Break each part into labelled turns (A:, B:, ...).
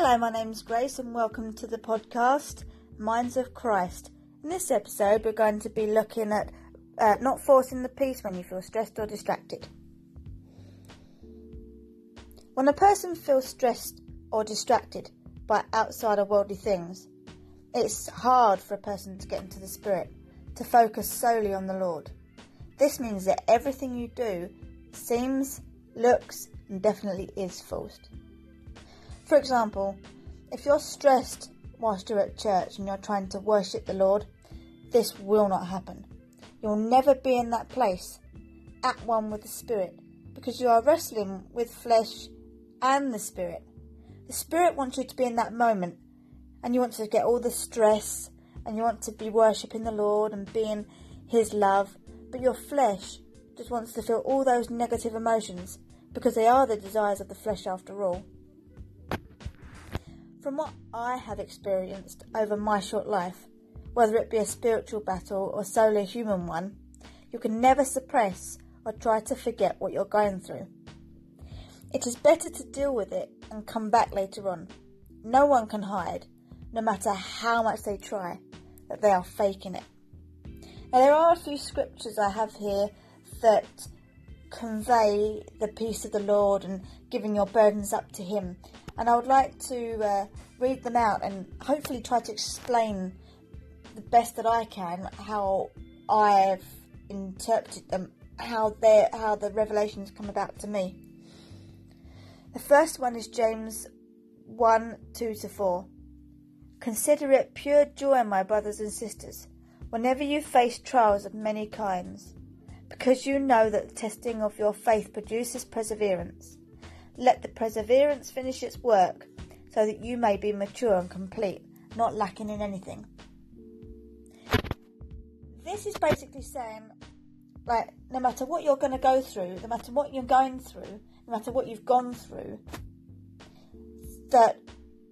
A: Hello, my name's Grace, and welcome to the podcast Minds of Christ. In this episode, we're going to be looking at uh, not forcing the peace when you feel stressed or distracted. When a person feels stressed or distracted by outside of worldly things, it's hard for a person to get into the spirit, to focus solely on the Lord. This means that everything you do seems, looks, and definitely is forced. For example, if you're stressed whilst you're at church and you're trying to worship the Lord, this will not happen. You'll never be in that place, at one with the Spirit, because you are wrestling with flesh and the Spirit. The Spirit wants you to be in that moment, and you want to get all the stress, and you want to be worshipping the Lord and being His love, but your flesh just wants to feel all those negative emotions because they are the desires of the flesh after all. From what I have experienced over my short life, whether it be a spiritual battle or solely a human one, you can never suppress or try to forget what you're going through. It is better to deal with it and come back later on. No one can hide, no matter how much they try, that they are faking it. Now, there are a few scriptures I have here that convey the peace of the Lord and giving your burdens up to Him and I would like to uh, read them out and hopefully try to explain the best that I can how I've interpreted them, how they how the revelations come about to me. The first one is James 1 2 to 4. Consider it pure joy, my brothers and sisters, whenever you face trials of many kinds, because you know that the testing of your faith produces perseverance. Let the perseverance finish its work, so that you may be mature and complete, not lacking in anything. This is basically saying, like, no matter what you're going to go through, no matter what you're going through, no matter what you've gone through, that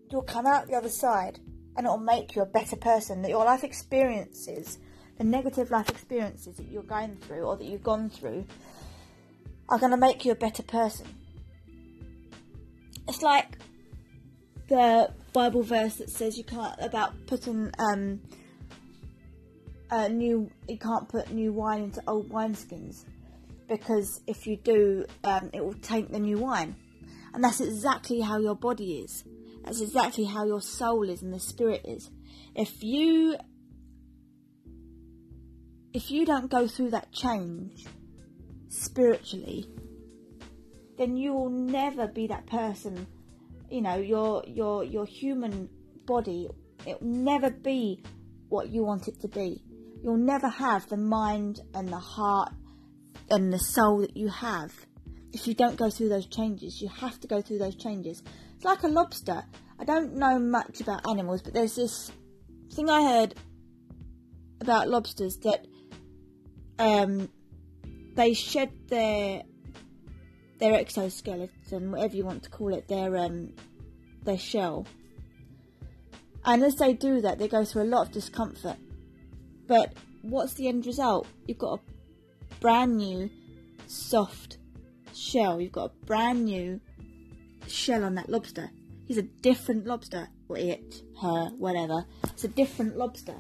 A: you'll come out the other side and it'll make you a better person. That your life experiences, the negative life experiences that you're going through or that you've gone through, are going to make you a better person it's like the Bible verse that says you can't about putting um new you can't put new wine into old wineskins because if you do um, it will taint the new wine. And that's exactly how your body is. That's exactly how your soul is and the spirit is. If you if you don't go through that change spiritually then you will never be that person. You know, your your your human body it will never be what you want it to be. You'll never have the mind and the heart and the soul that you have if you don't go through those changes. You have to go through those changes. It's like a lobster. I don't know much about animals, but there's this thing I heard about lobsters that um, they shed their their exoskeleton, whatever you want to call it, their um, their shell. And as they do that, they go through a lot of discomfort. But what's the end result? You've got a brand new, soft shell. You've got a brand new shell on that lobster. He's a different lobster, or it, her, whatever. It's a different lobster.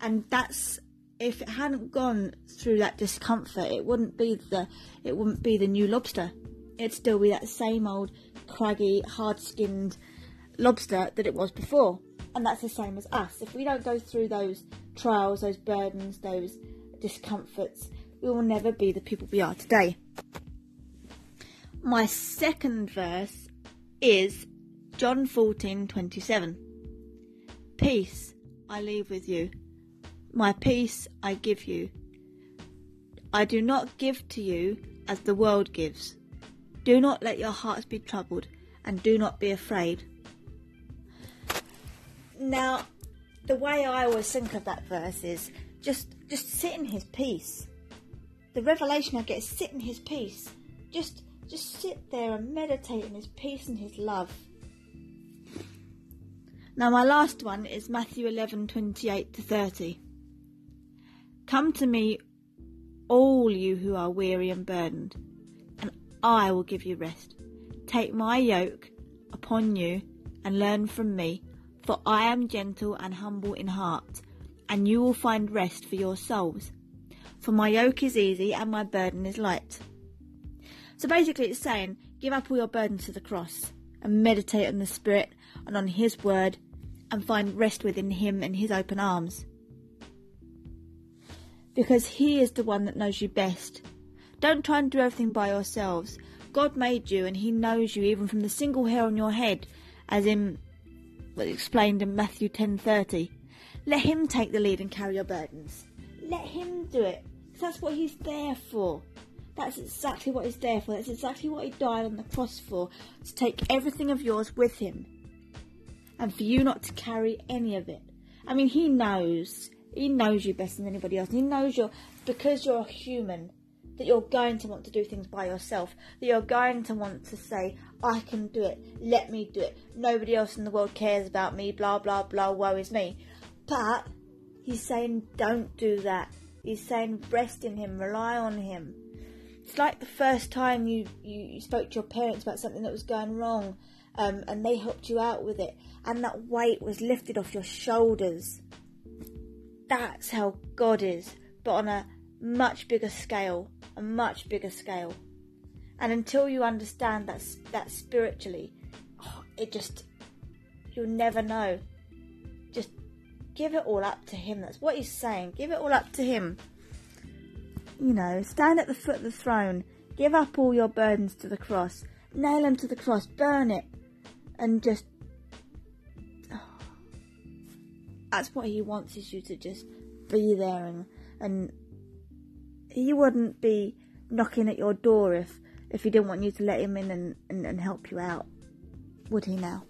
A: And that's if it hadn't gone through that discomfort, it wouldn't be the it wouldn't be the new lobster. It'd still be that same old craggy, hard-skinned lobster that it was before. And that's the same as us. If we don't go through those trials, those burdens, those discomforts, we will never be the people we are today. My second verse is John 14:27. Peace I leave with you my peace I give you. I do not give to you as the world gives. Do not let your hearts be troubled, and do not be afraid. Now, the way I always think of that verse is just just sit in his peace. The revelation I get is sit in his peace. Just just sit there and meditate in his peace and his love. Now my last one is Matthew eleven twenty eight to thirty. Come to me, all you who are weary and burdened, and I will give you rest. Take my yoke upon you and learn from me, for I am gentle and humble in heart, and you will find rest for your souls. For my yoke is easy and my burden is light. So basically, it's saying, give up all your burdens to the cross and meditate on the Spirit and on His Word and find rest within Him and His open arms. Because He is the one that knows you best. Don't try and do everything by yourselves. God made you and He knows you even from the single hair on your head, as in well, explained in Matthew 10:30. Let Him take the lead and carry your burdens. Let Him do it. That's what He's there for. That's exactly what He's there for. That's exactly what He died on the cross for. To take everything of yours with Him. And for you not to carry any of it. I mean, He knows. He knows you better than anybody else. He knows you're, because you're a human, that you're going to want to do things by yourself. That you're going to want to say, I can do it. Let me do it. Nobody else in the world cares about me. Blah, blah, blah. Woe is me. But he's saying, don't do that. He's saying, rest in him. Rely on him. It's like the first time you, you, you spoke to your parents about something that was going wrong. Um, and they helped you out with it, and that weight was lifted off your shoulders. That's how God is, but on a much bigger scale, a much bigger scale. And until you understand that that spiritually, oh, it just you'll never know. Just give it all up to Him. That's what He's saying. Give it all up to Him. You know, stand at the foot of the throne. Give up all your burdens to the cross. Nail them to the cross. Burn it and just that's what he wants is you to just be there and and he wouldn't be knocking at your door if if he didn't want you to let him in and, and, and help you out would he now